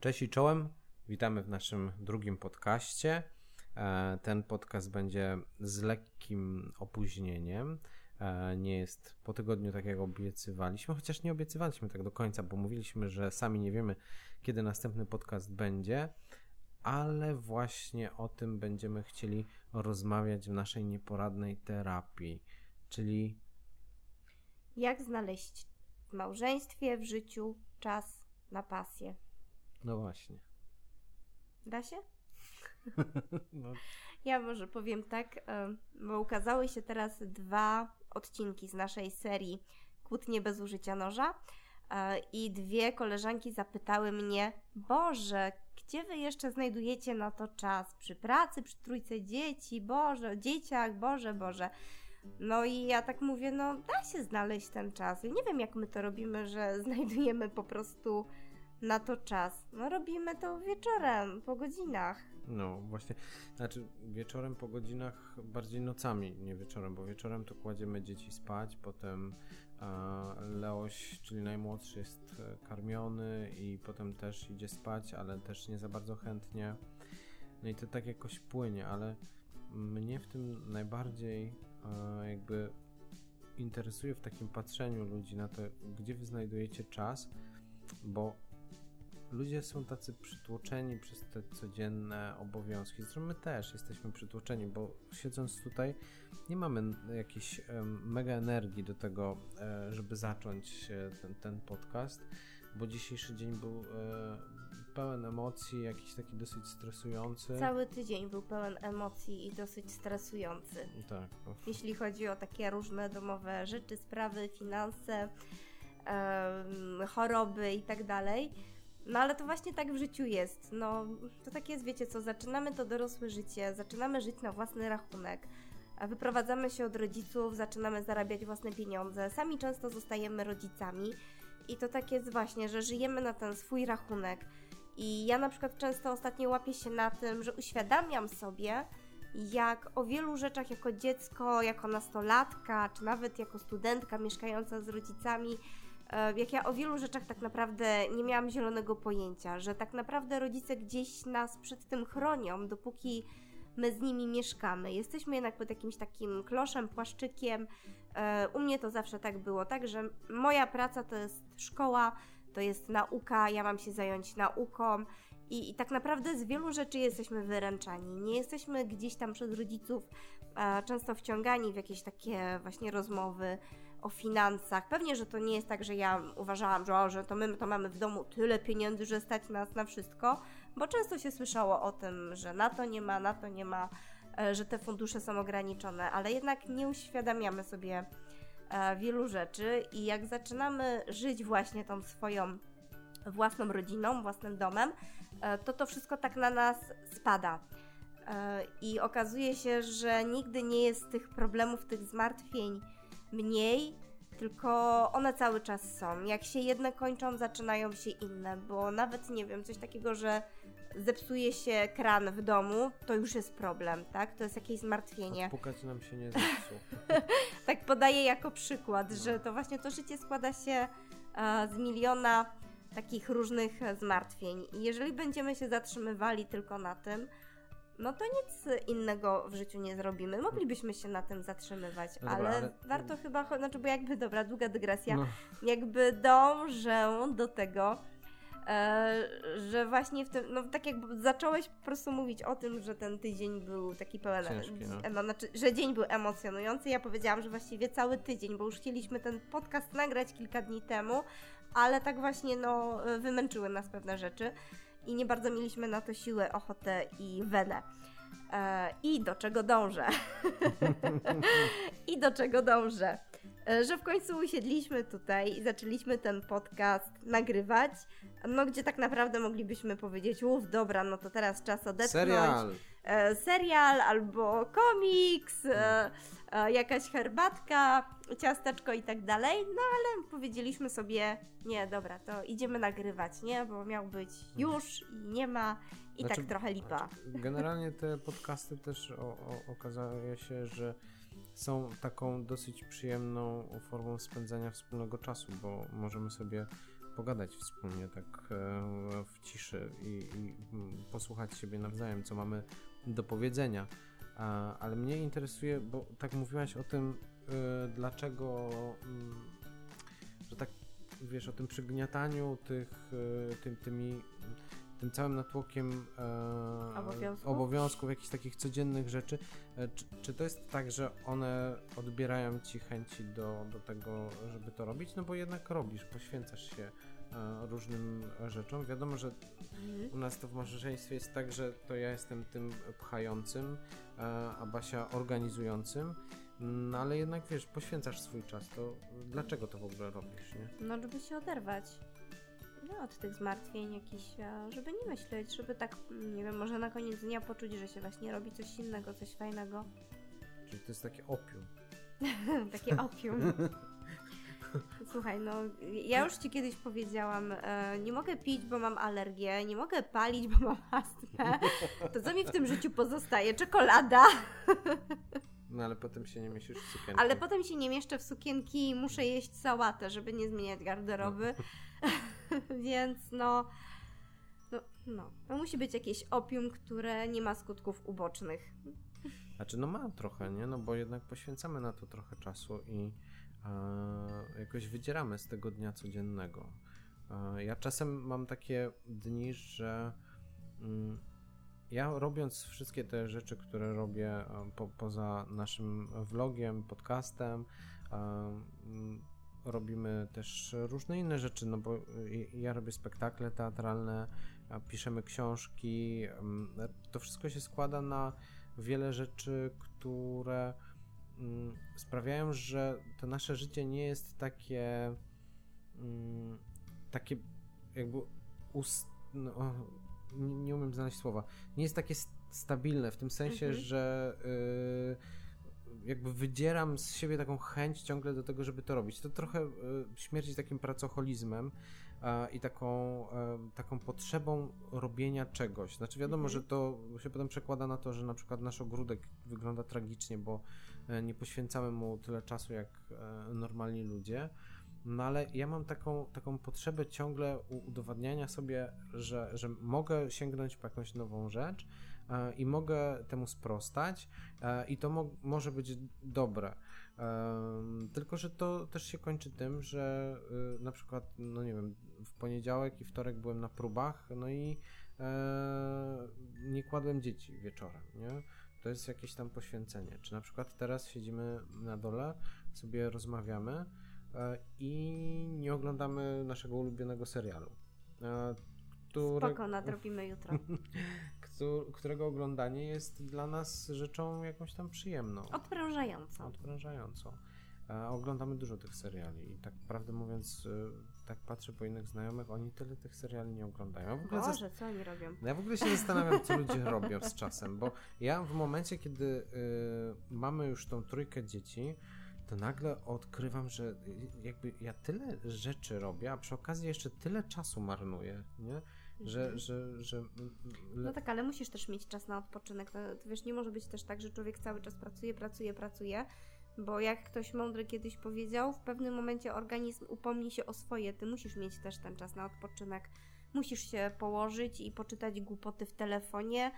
Cześć i czołem, witamy w naszym drugim podcaście. E, ten podcast będzie z lekkim opóźnieniem. E, nie jest po tygodniu tak jak obiecywaliśmy, chociaż nie obiecywaliśmy tak do końca, bo mówiliśmy, że sami nie wiemy, kiedy następny podcast będzie, ale właśnie o tym będziemy chcieli rozmawiać w naszej nieporadnej terapii, czyli jak znaleźć w małżeństwie, w życiu czas na pasję. No właśnie. Da się? no. Ja może powiem tak, bo ukazały się teraz dwa odcinki z naszej serii Kłótnie bez użycia noża e, i dwie koleżanki zapytały mnie, Boże, gdzie wy jeszcze znajdujecie na to czas? Przy pracy, przy trójce dzieci, Boże, dzieciach, Boże, Boże. No i ja tak mówię, no da się znaleźć ten czas. Ja nie wiem, jak my to robimy, że znajdujemy po prostu na to czas. No robimy to wieczorem, po godzinach. No właśnie, znaczy wieczorem po godzinach, bardziej nocami, nie wieczorem, bo wieczorem to kładziemy dzieci spać, potem Leoś, czyli najmłodszy jest karmiony i potem też idzie spać, ale też nie za bardzo chętnie. No i to tak jakoś płynie, ale mnie w tym najbardziej jakby interesuje w takim patrzeniu ludzi na to, gdzie wy znajdujecie czas, bo ludzie są tacy przytłoczeni przez te codzienne obowiązki. Zresztą my też jesteśmy przytłoczeni, bo siedząc tutaj nie mamy jakiejś mega energii do tego, e, żeby zacząć ten, ten podcast, bo dzisiejszy dzień był e, pełen emocji, jakiś taki dosyć stresujący. Cały tydzień był pełen emocji i dosyć stresujący. Tak. Jeśli chodzi o takie różne domowe rzeczy, sprawy, finanse, choroby i tak dalej no ale to właśnie tak w życiu jest. No to tak jest, wiecie co, zaczynamy to dorosłe życie, zaczynamy żyć na własny rachunek. Wyprowadzamy się od rodziców, zaczynamy zarabiać własne pieniądze. Sami często zostajemy rodzicami i to tak jest właśnie, że żyjemy na ten swój rachunek. I ja na przykład często ostatnio łapię się na tym, że uświadamiam sobie, jak o wielu rzeczach jako dziecko, jako nastolatka, czy nawet jako studentka mieszkająca z rodzicami, jak ja o wielu rzeczach tak naprawdę nie miałam zielonego pojęcia, że tak naprawdę rodzice gdzieś nas przed tym chronią, dopóki my z nimi mieszkamy. Jesteśmy jednak pod jakimś takim kloszem, płaszczykiem. E, u mnie to zawsze tak było, tak, że moja praca to jest szkoła, to jest nauka, ja mam się zająć nauką. I, I, tak naprawdę z wielu rzeczy jesteśmy wyręczani. Nie jesteśmy gdzieś tam przez rodziców e, często wciągani w jakieś takie właśnie rozmowy o finansach. Pewnie, że to nie jest tak, że ja uważałam, że, o, że to my to mamy w domu tyle pieniędzy, że stać nas na wszystko, bo często się słyszało o tym, że na to nie ma, na to nie ma, e, że te fundusze są ograniczone, ale jednak nie uświadamiamy sobie e, wielu rzeczy i jak zaczynamy żyć właśnie tą swoją własną rodziną, własnym domem, e, to to wszystko tak na nas spada. I okazuje się, że nigdy nie jest tych problemów, tych zmartwień, mniej, tylko one cały czas są. Jak się jedne kończą, zaczynają się inne, bo nawet nie wiem, coś takiego, że zepsuje się kran w domu, to już jest problem, tak? To jest jakieś zmartwienie. Pukać nam się nie zepsuł. tak podaję jako przykład, że to właśnie to życie składa się e, z miliona takich różnych zmartwień. I jeżeli będziemy się zatrzymywali tylko na tym, no to nic innego w życiu nie zrobimy. Moglibyśmy się na tym zatrzymywać, no ale, ale, warto chyba, znaczy, bo jakby, dobra, długa dygresja, no. jakby dążę do tego, e, że właśnie w tym, no tak jakby zacząłeś po prostu mówić o tym, że ten tydzień był taki pełen, Ciężki, no. no. znaczy, że dzień był emocjonujący. Ja powiedziałam, że właściwie cały tydzień, bo już chcieliśmy ten podcast nagrać kilka dni temu, ale tak właśnie, no, wymęczyły nas pewne rzeczy i nie bardzo mieliśmy na to siłę, ochotę i wenę. E, I do czego dążę? I do czego dążę? E, że w końcu usiedliśmy tutaj i zaczęliśmy ten podcast nagrywać, no gdzie tak naprawdę moglibyśmy powiedzieć, uff, dobra, no to teraz czas odetchnąć. Serial. E, serial albo komiks, jakaś herbatka, ciasteczko i tak dalej, no ale powiedzieliśmy sobie, nie, dobra, to idziemy nagrywać, nie, bo miał być już i nie ma i znaczy, tak trochę lipa. Znaczy, generalnie te podcasty też o, o, okazuje się, że są taką dosyć przyjemną formą spędzania wspólnego czasu, bo możemy sobie pogadać wspólnie tak e, w ciszy i, i mm, posłuchać siebie nawzajem, co mamy do powiedzenia. Ale mnie interesuje, bo tak mówiłaś o tym, e, dlaczego, mm, że tak wiesz, o tym przygniataniu tych, tym, tymi tym całym natłokiem e, obowiązków? obowiązków, jakichś takich codziennych rzeczy, e, czy, czy, to jest tak, że one odbierają ci chęci do, do tego, żeby to robić? No bo jednak robisz, poświęcasz się różnym rzeczom. Wiadomo, że u nas to w małżeństwie jest tak, że to ja jestem tym pchającym, e, a Basia organizującym. No ale jednak wiesz, poświęcasz swój czas, to dlaczego to w ogóle robisz, nie? No, żeby się oderwać no, od tych zmartwień jakichś, żeby nie myśleć, żeby tak, nie wiem, może na koniec dnia poczuć, że się właśnie robi coś innego, coś fajnego. Czyli to jest takie opium. takie opium. Słuchaj, no ja już Ci kiedyś powiedziałam, e, nie mogę pić, bo mam alergię, nie mogę palić, bo mam astmę. To co mi w tym życiu pozostaje? Czekolada. No ale potem się nie mieścisz w sukienki. Ale potem się nie mieszczę w sukienki i muszę jeść sałatę, żeby nie zmieniać garderoby. No. Więc no, no, no, to musi być jakieś opium, które nie ma skutków ubocznych. Znaczy, no ma trochę, nie? No bo jednak poświęcamy na to trochę czasu i jakoś wydzieramy z tego dnia codziennego. Ja czasem mam takie dni, że mm, ja robiąc wszystkie te rzeczy, które robię po, poza naszym vlogiem, podcastem, mm, robimy też różne inne rzeczy, no bo ja robię spektakle teatralne, piszemy książki. Mm, to wszystko się składa na wiele rzeczy, które sprawiają, że to nasze życie nie jest takie mm, takie jakby ust, no, nie umiem znaleźć słowa, nie jest takie stabilne w tym sensie, mhm. że y, jakby wydzieram z siebie taką chęć ciągle do tego, żeby to robić. To trochę y, śmierci takim pracoholizmem i taką, e, taką potrzebą robienia czegoś. Znaczy wiadomo, mhm. że to się potem przekłada na to, że na przykład nasz ogródek wygląda tragicznie, bo nie poświęcamy mu tyle czasu jak e, normalni ludzie. No ale ja mam taką, taką potrzebę ciągle udowadniania sobie, że, że mogę sięgnąć po jakąś nową rzecz, E, i mogę temu sprostać e, i to mo może być dobre. E, tylko, że to też się kończy tym, że na przykład, no nie wiem, w poniedziałek i wtorek byłem na próbach, no i nie kładłem dzieci wieczorem, nie? To jest jakieś tam poświęcenie. Czy na przykład teraz siedzimy na dole, sobie rozmawiamy i nie oglądamy naszego ulubionego serialu. Które... Spoko, nadrobimy jutro. którego oglądanie jest dla nas rzeczą jakąś tam przyjemną. Odprężającą. Odprężającą. A oglądamy dużo tych seriali i tak prawdę mówiąc, tak patrzę po innych znajomych, oni tyle tych seriali nie oglądają. Ogóle Boże, co oni robią? Ja w ogóle się zastanawiam, co ludzie robią z czasem, bo ja w momencie, kiedy y, mamy już tą trójkę dzieci, to nagle odkrywam, że jakby ja tyle rzeczy robię, a przy okazji jeszcze tyle czasu marnuję, nie? że, mhm. że, że... No tak, ale musisz też mieć czas na odpoczynek. To, to wiesz, nie może być też tak, że człowiek cały czas pracuje, pracuje, pracuje, bo jak ktoś mądry kiedyś powiedział, w pewnym momencie organizm upomni się o swoje. Ty musisz mieć też ten czas na odpoczynek. Musisz się położyć i poczytać głupoty w telefonie,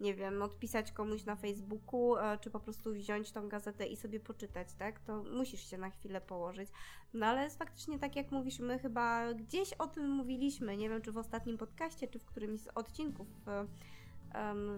nie wiem, odpisać komuś na Facebooku, e, czy po prostu wziąć tą gazetę i sobie poczytać, tak? To musisz się na chwilę położyć. No ale faktycznie tak, jak mówisz, my chyba gdzieś o tym mówiliśmy, nie wiem, czy w ostatnim podcaście, czy w którymś z odcinków e,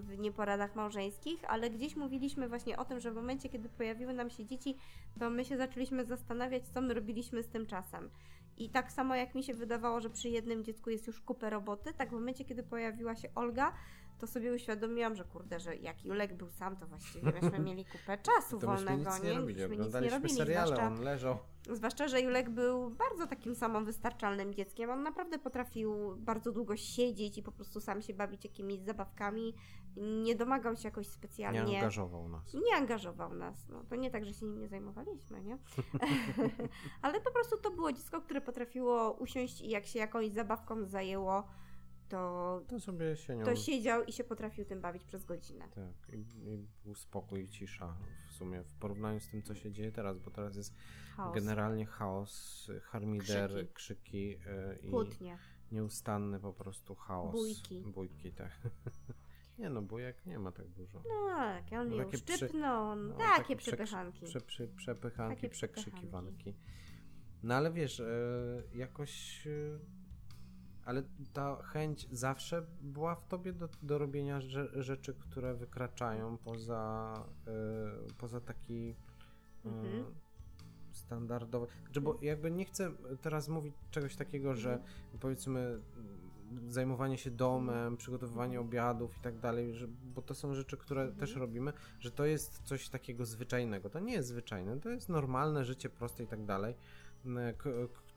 w nieporadach małżeńskich, ale gdzieś mówiliśmy właśnie o tym, że w momencie, kiedy pojawiły nam się dzieci, to my się zaczęliśmy zastanawiać, co my robiliśmy z tym czasem. I tak samo jak mi się wydawało, że przy jednym dziecku jest już kupę roboty, tak w momencie, kiedy pojawiła się Olga, to sobie uświadomiłam, że kurde, że jak Julek był sam, to właściwie myśmy mieli kupę czasu to wolnego. Nic nie, nie robili, myśmy nic nie robili. seriale, zwłaszcza, on leżał. Zwłaszcza, że Julek był bardzo takim samowystarczalnym dzieckiem. On naprawdę potrafił bardzo długo siedzieć i po prostu sam się bawić jakimiś zabawkami. Nie domagał się jakoś specjalnie. Nie angażował nas. Nie angażował nas. No, to nie tak, że się nim nie zajmowaliśmy, nie? Ale po prostu to było dziecko, które potrafiło usiąść i jak się jakąś zabawką zajęło, to, To sobie się nią... to siedział i się potrafił tym bawić przez godzinę. Tak, i, i był spokój i cisza w sumie w porównaniu z tym, co się dzieje teraz, bo teraz jest Chaos. generalnie chaos, harmider, krzyki, Krzyki. yy, i Kłótnie. nieustanny po prostu chaos. Bójki. Bójki, tak. nie no, bójek nie ma tak dużo. No tak, on takie przy- szczypnął, No, takie prze- przepychanki. Prze, prze, przepychanki, Takie przekrzykiwanki. No ale wiesz, e, jakoś. Ale ta chęć zawsze była w tobie do, do robienia rze, rzeczy, które wykraczają poza, e, poza taki e, Mhm. standardowy. Znaczy, bo jakby nie chcę teraz mówić czegoś takiego, że Mhm. powiedzmy mm, zajmowanie się domem, przygotowywanie obiadów i tak dalej, że, bo to są rzeczy, które Mhm. też robimy, że to jest coś takiego zwyczajnego. To nie jest zwyczajne, to jest normalne życie, proste i tak dalej,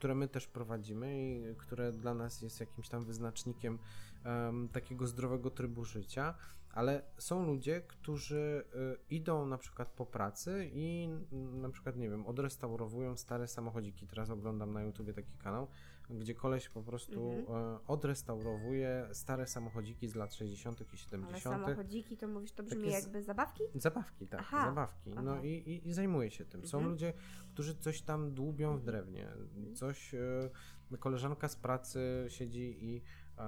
które my też prowadzimy i które dla nas jest jakimś tam wyznacznikiem em, takiego zdrowego trybu życia, ale są ludzie, którzy y, idą na przykład po pracy i na przykład, nie wiem, odrestaurowują stare samochodziki. Teraz oglądam na YouTubie taki kanał, gdzie koleś po prostu Mhm. e, odrestaurowuje stare samochodziki z lat 60. i Ale 70. samochodziki to mówisz, to brzmi Takie jakby zabawki? Zabawki, tak, Aha, zabawki. No i, i, i zajmuje się tym. Są Mhm. ludzie, którzy coś tam dłubią w drewnie. Coś, e, koleżanka z pracy siedzi i e,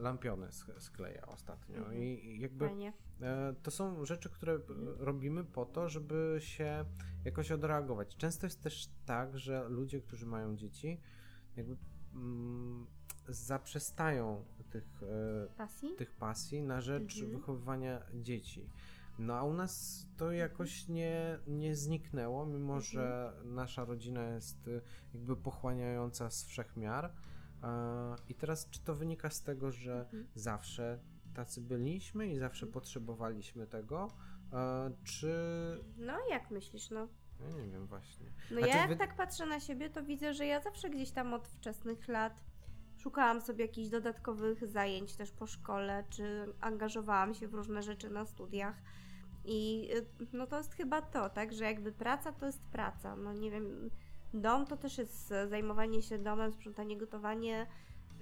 lampiony sk- skleja ostatnio. Mhm. I, jakby Fajnie. to są rzeczy, które robimy po to, żeby się jakoś odreagować. Często jest też tak, że ludzie, którzy mają dzieci, jakby mm, zaprzestają tych e, Pasji? tych pasji na rzecz Mhm. wychowywania dzieci. No a u nas to jakoś nie, nie zniknęło, mimo Mhm. że nasza rodzina jest y, jakby pochłaniająca z wszechmiar. E, I teraz czy to wynika z tego, że Mhm. zawsze tacy byliśmy i zawsze Mhm. potrzebowaliśmy tego, e, czy... No jak myślisz, no? Ja nie wiem właśnie. No Znaczy, ja jak wy- tak patrzę na siebie, to widzę, że ja zawsze gdzieś tam od wczesnych lat szukałam sobie jakichś dodatkowych zajęć też po szkole, czy angażowałam się w różne rzeczy na studiach. I y, no to jest chyba to, tak, że jakby praca to jest praca. No nie wiem, dom to też jest zajmowanie się domem, sprzątanie, gotowanie,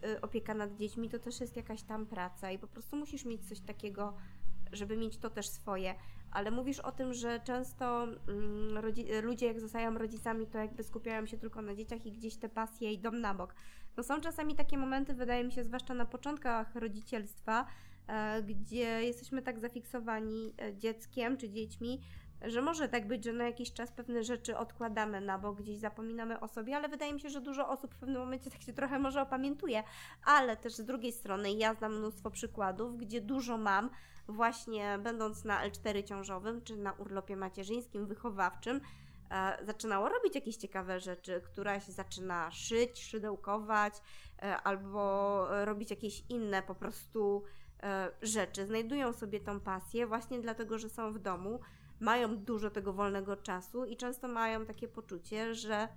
y, opieka nad dziećmi to też jest jakaś tam praca i po prostu musisz mieć coś takiego, żeby mieć to też swoje. Ale mówisz o tym, że często mm, rodzi- ludzie, jak zostają rodzicami, to jakby skupiają się tylko na dzieciach i gdzieś te pasje idą na bok. No są czasami takie momenty, wydaje mi się, zwłaszcza na początkach rodzicielstwa, e, gdzie jesteśmy tak zafiksowani e, dzieckiem czy dziećmi, że może tak być, że na jakiś czas pewne rzeczy odkładamy na bok, gdzieś zapominamy o sobie, ale wydaje mi się, że dużo osób w pewnym momencie tak się trochę może opamiętuje. Ale też z drugiej strony ja znam mnóstwo przykładów, gdzie dużo mam, właśnie będąc na L4 ciążowym, czy na urlopie macierzyńskim, wychowawczym, e, zaczynało robić jakieś ciekawe rzeczy. Któraś zaczyna szyć, szydełkować, e, albo robić jakieś inne po prostu e, rzeczy. Znajdują sobie tą pasję właśnie dlatego, że są w domu, mają dużo tego wolnego czasu i często mają takie poczucie, że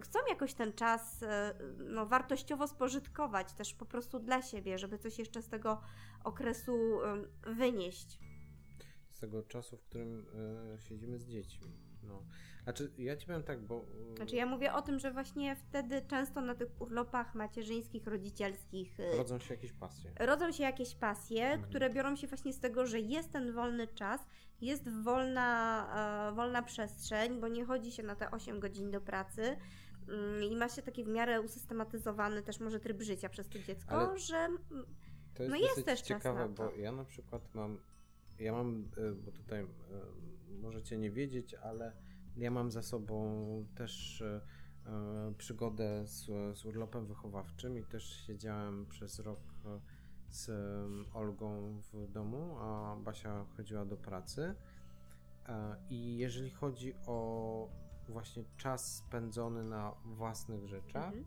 chcą jakoś ten czas e, no, wartościowo spożytkować też po prostu dla siebie, żeby coś jeszcze z tego okresu wynieść. Z tego czasu, w którym e, siedzimy z dziećmi. No. Znaczy, ja ci powiem tak, bo... e, Znaczy ja mówię o tym, że właśnie wtedy często na tych urlopach macierzyńskich, rodzicielskich e, Rodzą się jakieś pasje. rodzą się jakieś pasje, Mhm. które biorą się właśnie z tego, że jest ten wolny czas, jest wolna, e, wolna przestrzeń, bo nie chodzi się na te 8 godzin do pracy mm, i ma się taki w miarę usystematyzowany też może tryb życia przez to dziecko, Ale- że mm, To jest No jest też czas ciekawe, bo ja na przykład mam, ja mam, e, bo tutaj możecie nie wiedzieć, ale ja mam za sobą też e, e, przygodę z, z urlopem wychowawczym i też siedziałem przez rok e, z Olgą w domu, a Basia chodziła do pracy. I jeżeli chodzi o właśnie czas spędzony na własnych rzeczach, mhm.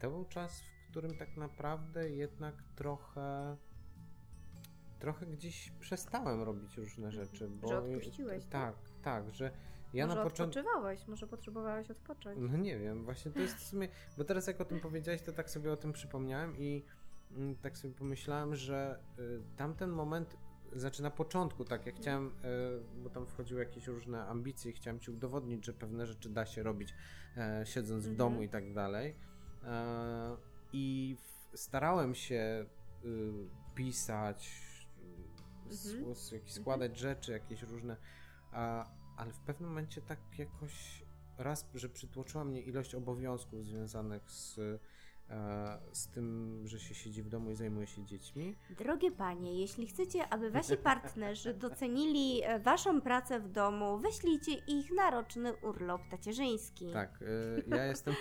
to był czas, w którym tak naprawdę jednak trochę trochę gdzieś przestałem robić różne rzeczy, bo Że odpuściłeś, tak, tak, że ja może na początku odpoczywałeś, może potrzebowałeś odpocząć. no nie wiem, właśnie to jest w sumie, bo teraz jak o tym powiedziałeś, to tak sobie o tym przypomniałem i mm, tak sobie pomyślałem, że y, tamten moment znaczy na początku, tak, jak chciałem, y, bo tam wchodziły jakieś różne ambicje, chciałem ci udowodnić, że pewne rzeczy da się robić e, siedząc w Mhm. domu i tak dalej. E, I starałem się y, pisać, Mhm. składać rzeczy, jakieś różne, a, ale w pewnym momencie tak jakoś raz, że przytłoczyła mnie ilość obowiązków związanych z, e, z tym, że się siedzi w domu i zajmuje się dziećmi. Drogie panie, jeśli chcecie, aby wasi partnerzy docenili e, waszą pracę w domu, wyślijcie ich na roczny urlop tacierzyński. Tak, y, ja jestem,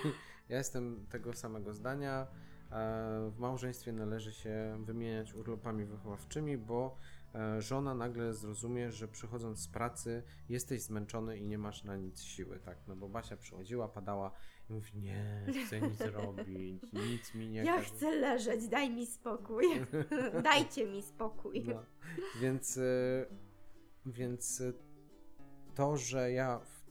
ja jestem tego samego zdania. E, W małżeństwie należy się wymieniać urlopami wychowawczymi, bo e, żona nagle zrozumie, że przychodząc z pracy jesteś zmęczony i nie masz na nic siły, tak? No bo Basia przychodziła, padała i mówi, nie, chcę nic robić, nic mi nie Ja każe. chcę leżeć, daj mi spokój. Dajcie mi spokój. No, więc, y, więc y, to, że ja w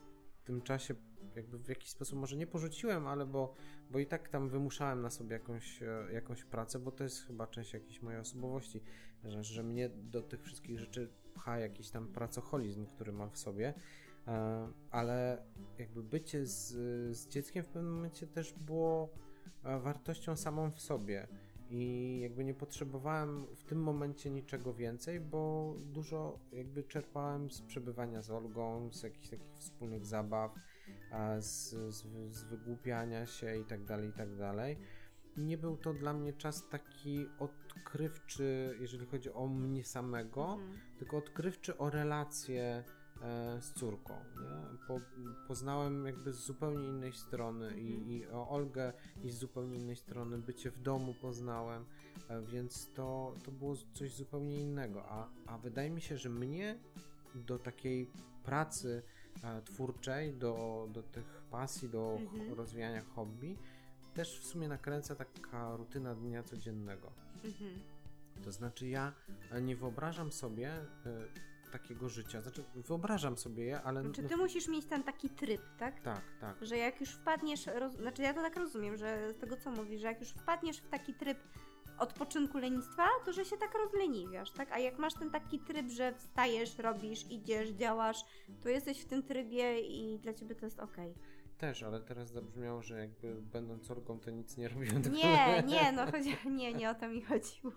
tym czasie jakby w jakiś sposób może nie porzuciłem, ale bo, bo i tak tam wymuszałem na sobie jakąś, e, jakąś pracę, bo to jest chyba część jakiejś mojej osobowości, że, że mnie do tych wszystkich rzeczy pcha jakiś tam pracoholizm, który mam w sobie, e, ale jakby bycie z, z dzieckiem w pewnym momencie też było e, wartością samą w sobie i jakby nie potrzebowałem w tym momencie niczego więcej, bo dużo jakby czerpałem z przebywania z Olgą, z jakichś takich wspólnych zabaw, a z, z, z wygłupiania się i tak dalej, i tak dalej. Nie był to dla mnie czas taki odkrywczy, jeżeli chodzi o mnie samego, Mhm. tylko odkrywczy o relacje e, z córką. Nie? Po, poznałem jakby z zupełnie innej strony i, Mhm. i o Olgę i z zupełnie innej strony bycie w domu poznałem, e, więc to, to było coś zupełnie innego. A, a wydaje mi się, że mnie do takiej pracy e, twórczej, do, do tych pasji, do Mhm. rozwijania hobby, też w sumie nakręca taka rutyna dnia codziennego. Mhm. To znaczy, ja e, nie wyobrażam sobie e, takiego życia. Znaczy, wyobrażam sobie je, ale. Znaczy no, ty musisz mieć ten taki tryb, tak? tak, tak. Że jak już wpadniesz, roz... znaczy ja to tak rozumiem, że z tego co mówisz, że jak już wpadniesz w taki tryb odpoczynku lenistwa, to że się tak rozleniwiasz, tak? A jak masz ten taki tryb, że wstajesz, robisz, idziesz, działasz, to jesteś w tym trybie i dla ciebie to jest okej. Też, ale teraz zabrzmiało, że jakby będąc orgą, to nic nie robiłem. Nie, nie, no chodzi, nie, nie o to mi chodziło.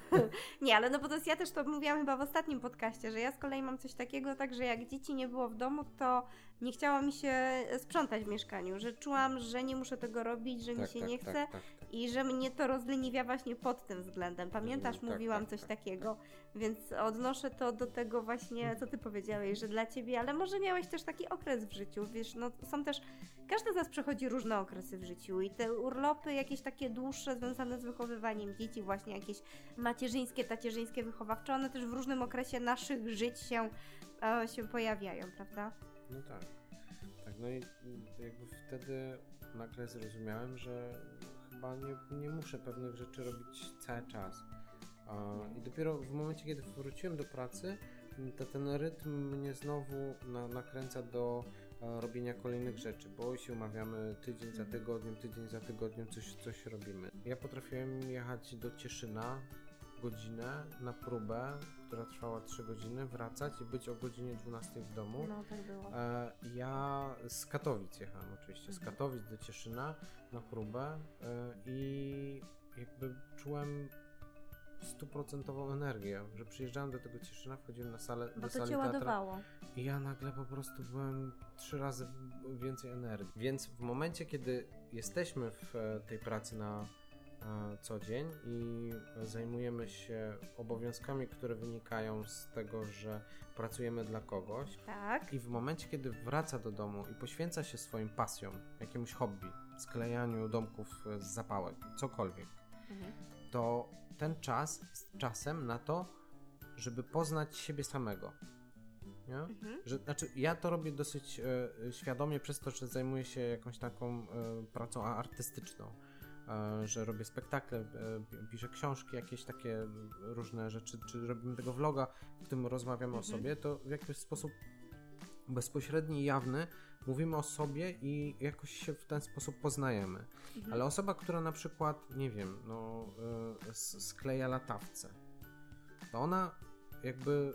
nie, ale no bo to jest, ja też to mówiłam chyba w ostatnim podcaście, że ja z kolei mam coś takiego, tak, że jak dzieci nie było w domu, to nie chciało mi się sprzątać w mieszkaniu, że czułam, że nie muszę tego robić, że mi Tak, się tak, nie tak, chce tak, tak. I że mnie to rozleniwia właśnie pod tym względem. Pamiętasz, Tak, mówiłam tak, coś tak, takiego, więc odnoszę to do tego właśnie, co ty powiedziałeś, że dla ciebie, ale może miałeś też taki okres w życiu, wiesz, no są też, każdy z nas przechodzi różne okresy w życiu i te urlopy jakieś takie dłuższe związane z wychowywaniem dzieci, właśnie jakieś macierzyńskie, tacierzyńskie, wychowawcze, one też w różnym okresie naszych żyć się, e, się pojawiają, prawda? No tak. Tak, no i jakby wtedy nagle zrozumiałem, że chyba nie, nie muszę pewnych rzeczy robić cały czas. I dopiero w momencie, kiedy wróciłem do pracy, to ten rytm mnie znowu na, nakręca do e, robienia kolejnych rzeczy, bo się umawiamy tydzień za tygodniem, tydzień za tygodniem, coś, coś robimy. Ja potrafiłem jechać do Cieszyna godzinę na próbę, która trwała 3 godziny, wracać i być o godzinie 12 w domu. No, tak było. E, Ja z Katowic jechałem oczywiście, z Mhm. Katowic do Cieszyna na próbę e, i jakby czułem stuprocentową energię, że przyjeżdżałem do tego Cieszyna, wchodziłem na salę, Bo do to sali cię ładowało. i ja nagle po prostu byłem trzy razy więcej energii. Więc w momencie, kiedy jesteśmy w e, tej pracy na co dzień i zajmujemy się obowiązkami, które wynikają z tego, że pracujemy dla kogoś, Tak. i w momencie, kiedy wraca do domu i poświęca się swoim pasjom, jakiemuś hobby, sklejaniu domków z zapałek, cokolwiek, Mhm. to ten czas jest czasem na to, żeby poznać siebie samego. Nie? Mhm. Że, znaczy, ja to robię dosyć e, świadomie przez to, że zajmuję się jakąś taką e, pracą artystyczną. E, że robię spektakle, e, pi- piszę książki, jakieś takie różne rzeczy, czy robimy tego vloga, w którym rozmawiamy o Mhm. sobie, to w jakiś sposób bezpośredni i jawny mówimy o sobie i jakoś się w ten sposób poznajemy. Mhm. Ale osoba, która na przykład, nie wiem, no, s- skleja latawce, to ona jakby,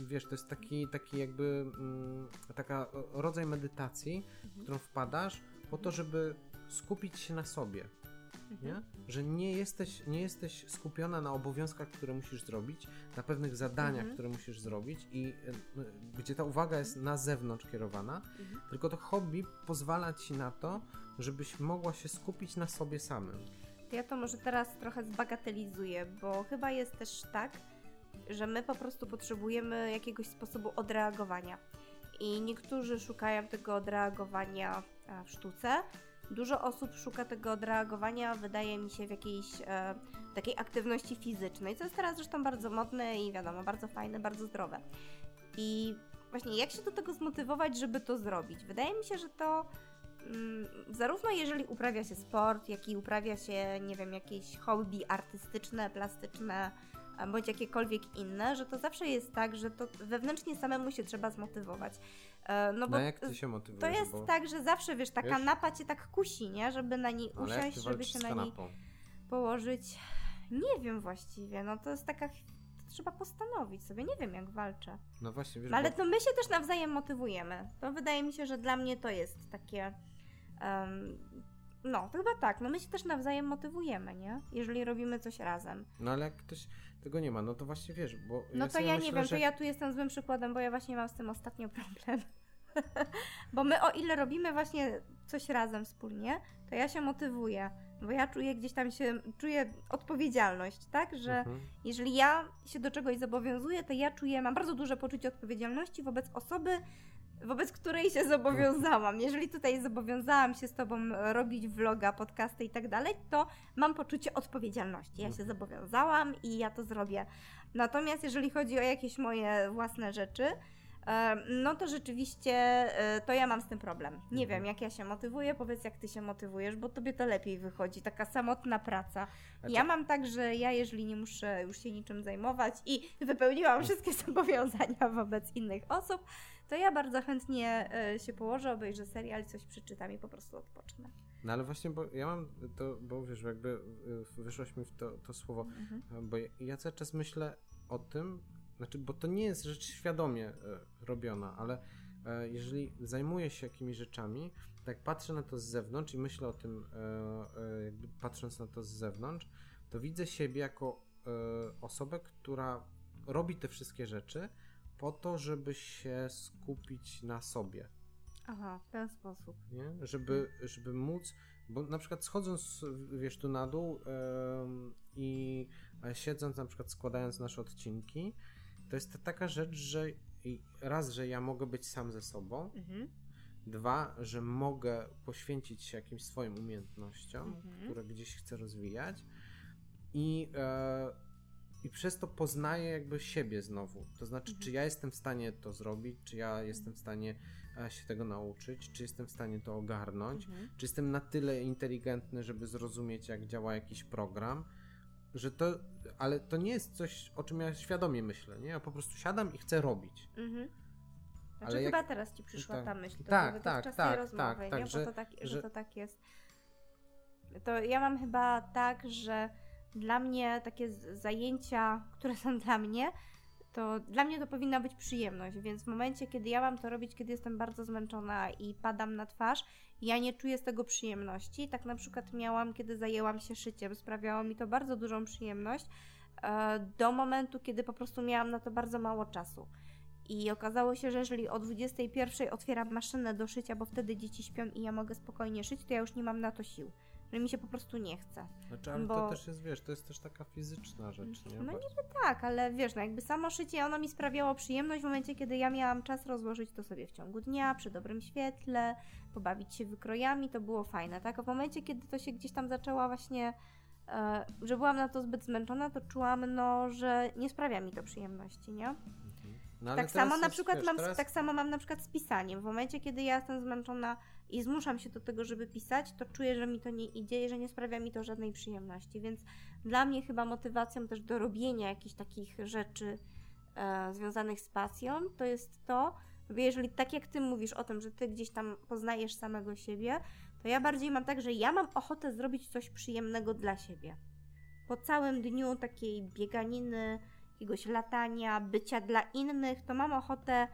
wiesz, to jest taki, taki jakby, mm, taka rodzaj medytacji, w którą wpadasz po to, żeby skupić się na sobie. mhm. nie? że nie jesteś, nie jesteś skupiona na obowiązkach, które musisz zrobić, na pewnych zadaniach, mhm. które musisz zrobić i y, gdzie ta uwaga jest na zewnątrz kierowana, mhm. tylko to hobby pozwala ci na to, żebyś mogła się skupić na sobie samym. Ja to może teraz trochę zbagatelizuję, bo chyba jest też tak, że my po prostu potrzebujemy jakiegoś sposobu odreagowania. I niektórzy szukają tego odreagowania w sztuce. Dużo osób szuka tego odreagowania, wydaje mi się, w jakiejś e, takiej aktywności fizycznej, co jest teraz zresztą bardzo modne i wiadomo, bardzo fajne, bardzo zdrowe. I właśnie jak się do tego zmotywować, żeby to zrobić? Wydaje mi się, że to mm, zarówno jeżeli uprawia się sport, jak i uprawia się, nie wiem, jakieś hobby artystyczne, plastyczne, bądź jakiekolwiek inne, że to zawsze jest tak, że to wewnętrznie samemu się trzeba zmotywować. E, no bo no jak ty się motywujesz? To jest bo... tak, że zawsze, wiesz, ta wiesz? kanapa cię tak kusi, nie? Żeby na niej usiąść, żeby się na niej położyć. Nie wiem właściwie, no to jest taka trzeba postanowić sobie. Nie wiem, jak walczę. No właśnie, wiesz, no, Ale to my się też nawzajem motywujemy. To wydaje mi się, że dla mnie to jest takie. Um, no, to chyba tak. No my się też nawzajem motywujemy, nie? Jeżeli robimy coś razem. No ale jak ktoś tego nie ma, no to właśnie wiesz, bo. No ja to ja myślę, nie wiem, że... to ja tu jestem złym przykładem, bo ja właśnie mam z tym ostatnio problem. bo my o ile robimy właśnie coś razem wspólnie, to ja się motywuję. Bo ja czuję gdzieś tam się, czuję odpowiedzialność, tak? Że mhm. jeżeli ja się do czegoś zobowiązuję, to ja czuję, mam bardzo duże poczucie odpowiedzialności wobec osoby, wobec której się zobowiązałam. Jeżeli tutaj zobowiązałam się z tobą robić vloga, podcasty i tak dalej, to mam poczucie odpowiedzialności. Ja się mhm. zobowiązałam i ja to zrobię. Natomiast jeżeli chodzi o jakieś moje własne rzeczy, no to rzeczywiście e, to ja mam z tym problem. Nie mhm. wiem, jak ja się motywuję, powiedz jak ty się motywujesz, bo tobie to lepiej wychodzi, taka samotna praca. Ja mam tak, że ja jeżeli nie muszę już się niczym zajmować i wypełniłam wszystkie zobowiązania wobec innych osób, to ja bardzo chętnie e, się położę, obejrzę serial, coś przeczytam i po prostu odpocznę. No ale właśnie, bo ja mam to, bo wiesz, jakby e, wyszłaś mi w to, to słowo, mhm. bo ja cały czas myślę o tym, znaczy, bo to nie jest rzecz świadomie e, robiona, ale e, jeżeli zajmuję się jakimiś rzeczami, tak patrzę na to z zewnątrz i myślę o tym, e, jakby patrząc na to z zewnątrz, to widzę siebie jako osobę, która robi te wszystkie rzeczy po to, żeby się skupić na sobie. Aha, w ten sposób. Nie? Żeby, żeby móc, bo na przykład schodząc, wiesz, tu na dół yy, i siedząc, na przykład składając nasze odcinki, to jest taka rzecz, że raz, że ja mogę być sam ze sobą, mhm. dwa, że mogę poświęcić się jakimś swoim umiejętnościom, mhm. które gdzieś chcę rozwijać i, e, i przez to poznaję jakby siebie znowu. To znaczy, mhm. czy ja jestem w stanie to zrobić, czy ja jestem w stanie e, się tego nauczyć, czy jestem w stanie to ogarnąć, mhm. czy jestem na tyle inteligentny, żeby zrozumieć, jak działa jakiś program, że to, ale to nie jest coś, o czym ja świadomie myślę, nie? Ja po prostu siadam i chcę robić. Mhm. Znaczy ale chyba jak... teraz ci przyszła tak, ta myśl, tak, to tak, tak, tak, rozmowy, tak, tak, że, to tak, że... że to tak jest. To ja mam chyba tak, że dla mnie takie zajęcia, które są dla mnie, to dla mnie to powinna być przyjemność, więc w momencie, kiedy ja mam to robić, kiedy jestem bardzo zmęczona i padam na twarz, ja nie czuję z tego przyjemności. Tak na przykład miałam, kiedy zajęłam się szyciem, sprawiało mi to bardzo dużą przyjemność, e, do momentu, kiedy po prostu miałam na to bardzo mało czasu. I okazało się, że jeżeli o 21 otwieram maszynę do szycia, bo wtedy dzieci śpią i ja mogę spokojnie szyć, to ja już nie mam na to sił że mi się po prostu nie chce. Znaczy, ale bo... to też jest, wiesz, to jest też taka fizyczna rzecz, nie? No niby tak, ale wiesz, no jakby samo szycie, ono mi sprawiało przyjemność w momencie, kiedy ja miałam czas rozłożyć to sobie w ciągu dnia, przy dobrym świetle, pobawić się wykrojami, to było fajne, tak? A w momencie, kiedy to się gdzieś tam zaczęła właśnie, e, że byłam na to zbyt zmęczona, to czułam, no, że nie sprawia mi to przyjemności, nie? No, tak samo na przykład wiesz, mam, teraz... tak samo mam na przykład z pisaniem. W momencie, kiedy ja jestem zmęczona i zmuszam się do tego, żeby pisać, to czuję, że mi to nie idzie i że nie sprawia mi to żadnej przyjemności. Więc dla mnie chyba motywacją też do robienia jakichś takich rzeczy e, związanych z pasją to jest to, jeżeli tak jak ty mówisz o tym, że ty gdzieś tam poznajesz samego siebie, to ja bardziej mam tak, że ja mam ochotę zrobić coś przyjemnego dla siebie. Po całym dniu takiej bieganiny, jakiegoś latania, bycia dla innych, to mam ochotę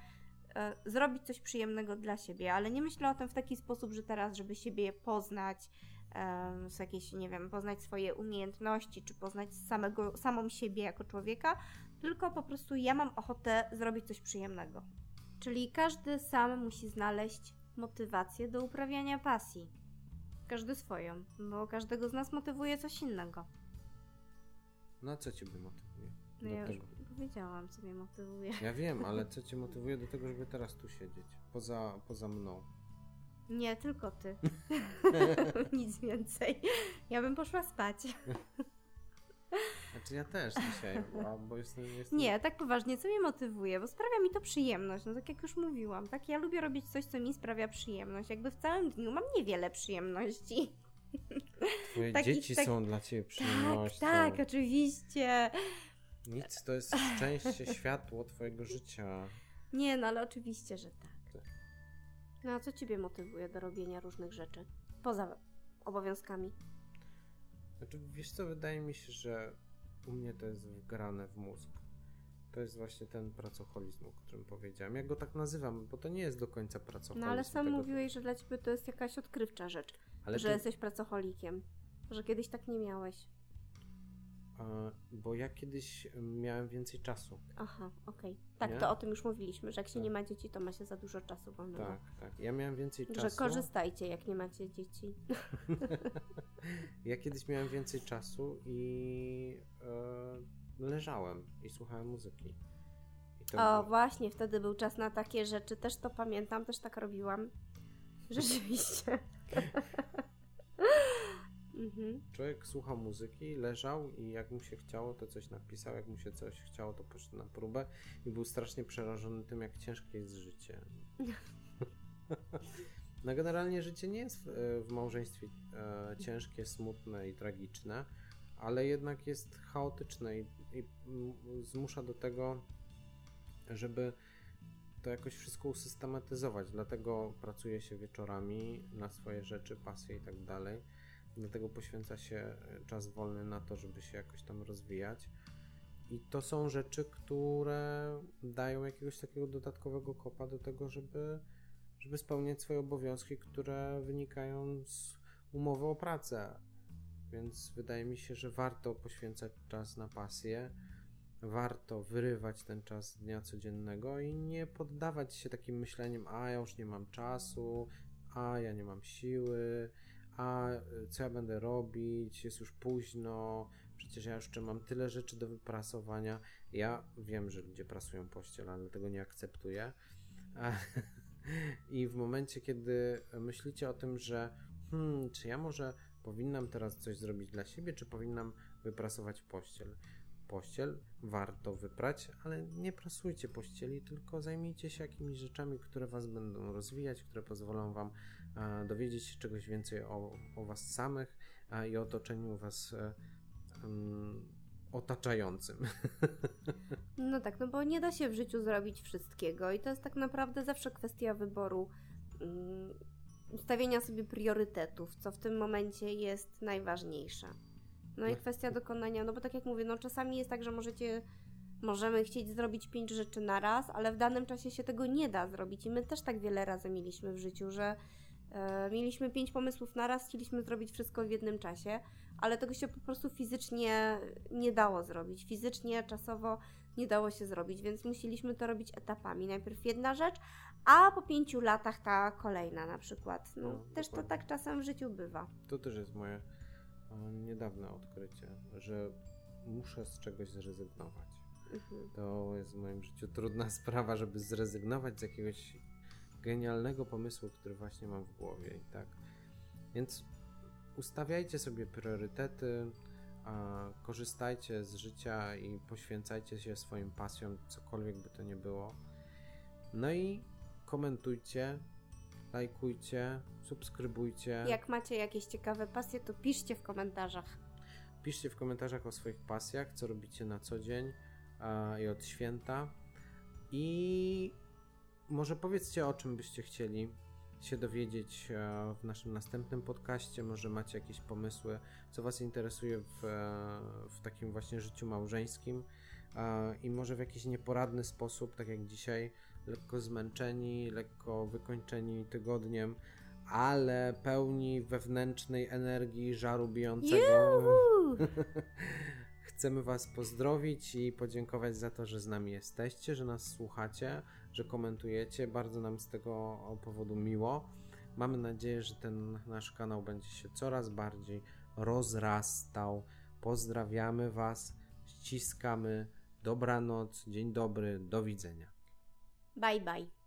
zrobić coś przyjemnego dla siebie, ale nie myślę o tym w taki sposób, że teraz, żeby siebie poznać, z jakieś, nie wiem, poznać swoje umiejętności, czy poznać samego, samą siebie jako człowieka, tylko po prostu ja mam ochotę zrobić coś przyjemnego. Czyli każdy sam musi znaleźć motywację do uprawiania pasji. Każdy swoją, bo każdego z nas motywuje coś innego. No co ciebie motywuje? No ja powiedziałam, co mnie motywuje. Ja wiem, ale co cię motywuje do tego, żeby teraz tu siedzieć? Poza, poza mną. Nie, tylko ty. Nic więcej. Ja bym poszła spać. Znaczy ja też dzisiaj, bo jestem, jestem... Nie, tak poważnie, co mnie motywuje, bo sprawia mi to przyjemność, no tak jak już mówiłam, tak? Ja lubię robić coś, co mi sprawia przyjemność. Jakby w całym dniu mam niewiele przyjemności. Twoje Takich, dzieci tak... są dla ciebie przyjemnością. Tak, tak, oczywiście. Nic, to jest szczęście, światło twojego życia. Nie, no ale oczywiście, że tak. No a co ciebie motywuje do robienia różnych rzeczy? Poza obowiązkami. Znaczy, wiesz co, wydaje mi się, że u mnie to jest wgrane w mózg. To jest właśnie ten pracoholizm, o którym powiedziałem. Ja go tak nazywam, bo to nie jest do końca pracoholizm. No ale sam mówiłeś, że dla ciebie to jest jakaś odkrywcza rzecz, ale że ty... jesteś pracocholikiem, że kiedyś tak nie miałeś. Bo ja kiedyś miałem więcej czasu. Aha, okej. Okay. Tak, nie? to o tym już mówiliśmy, że jak się tak. nie ma dzieci, to ma się za dużo czasu wolnego. Tak, tak. Ja miałem więcej czasu. Że korzystajcie, jak nie macie dzieci. ja kiedyś miałem więcej czasu i e, leżałem i słuchałem muzyki. I o, było... właśnie, wtedy był czas na takie rzeczy. Też to pamiętam, też tak robiłam. Rzeczywiście. Mhm. Człowiek słuchał muzyki, leżał i jak mu się chciało, to coś napisał, jak mu się coś chciało, to poszedł na próbę i był strasznie przerażony tym, jak ciężkie jest życie. no generalnie życie nie jest w, w małżeństwie e, ciężkie, smutne i tragiczne, ale jednak jest chaotyczne i, i zmusza do tego, żeby to jakoś wszystko usystematyzować. Dlatego pracuje się wieczorami na swoje rzeczy, pasje i tak dalej Dlatego poświęca się e, czas wolny na to, żeby się jakoś tam rozwijać. I to są rzeczy, które dają jakiegoś takiego dodatkowego kopa do tego, żeby, żeby spełniać swoje obowiązki, które wynikają z umowy o pracę. Więc wydaje mi się, że warto poświęcać czas na pasję, warto wyrywać ten czas dnia codziennego i nie poddawać się takim myśleniem, a ja już nie mam czasu, a ja nie mam siły, a e, co ja będę robić, jest już późno, przecież ja jeszcze mam tyle rzeczy do wyprasowania. Ja wiem, że ludzie prasują pościel, ale tego nie akceptuję. I w momencie, kiedy myślicie o tym, że hmm, czy ja może powinnam teraz coś zrobić dla siebie, czy powinnam wyprasować pościel? Pościel warto wyprać, ale nie prasujcie pościeli, tylko zajmijcie się jakimiś rzeczami, które Was będą rozwijać, które pozwolą Wam dowiedzieć się czegoś więcej o, o Was samych i o otoczeniu Was um, otaczającym. No tak, no bo nie da się w życiu zrobić wszystkiego i to jest tak naprawdę zawsze kwestia wyboru, um, ustawienia sobie priorytetów, co w tym momencie jest najważniejsze. No i tak. kwestia dokonania, no bo tak jak mówię, no czasami jest tak, że możecie możemy chcieć zrobić pięć rzeczy na raz, ale w danym czasie się tego nie da zrobić i my też tak wiele razy mieliśmy w życiu, że E, mieliśmy pięć pomysłów na raz, chcieliśmy zrobić wszystko w jednym czasie, ale tego się po prostu fizycznie nie dało zrobić. Fizycznie, czasowo nie dało się zrobić, więc musieliśmy to robić etapami. Najpierw jedna rzecz, a po pięciu latach ta kolejna na przykład. No, no też dokładnie. to tak czasem w życiu bywa. To też jest moje niedawne odkrycie, że muszę z czegoś zrezygnować. Mhm. To jest w moim życiu trudna sprawa, żeby zrezygnować z jakiegoś genialnego pomysłu, który właśnie mam w głowie i tak. Więc ustawiajcie sobie priorytety, korzystajcie z życia i poświęcajcie się swoim pasjom, cokolwiek by to nie było. No i komentujcie, lajkujcie, subskrybujcie. Jak macie jakieś ciekawe pasje, to piszcie w komentarzach. Piszcie w komentarzach o swoich pasjach, co robicie na co dzień i od święta. I może powiedzcie, o czym byście chcieli się dowiedzieć e, w naszym następnym podcaście. Może macie jakieś pomysły, co Was interesuje w, e, w takim właśnie życiu małżeńskim e, i może w jakiś nieporadny sposób, tak jak dzisiaj, lekko zmęczeni, lekko wykończeni tygodniem, ale pełni wewnętrznej energii żaru bijącego. Chcemy Was pozdrowić i podziękować za to, że z nami jesteście, że nas słuchacie, że komentujecie. Bardzo nam z tego powodu miło. Mamy nadzieję, że ten nasz kanał będzie się coraz bardziej rozrastał. Pozdrawiamy Was, ściskamy. Dobranoc, dzień dobry, do widzenia. Bye bye.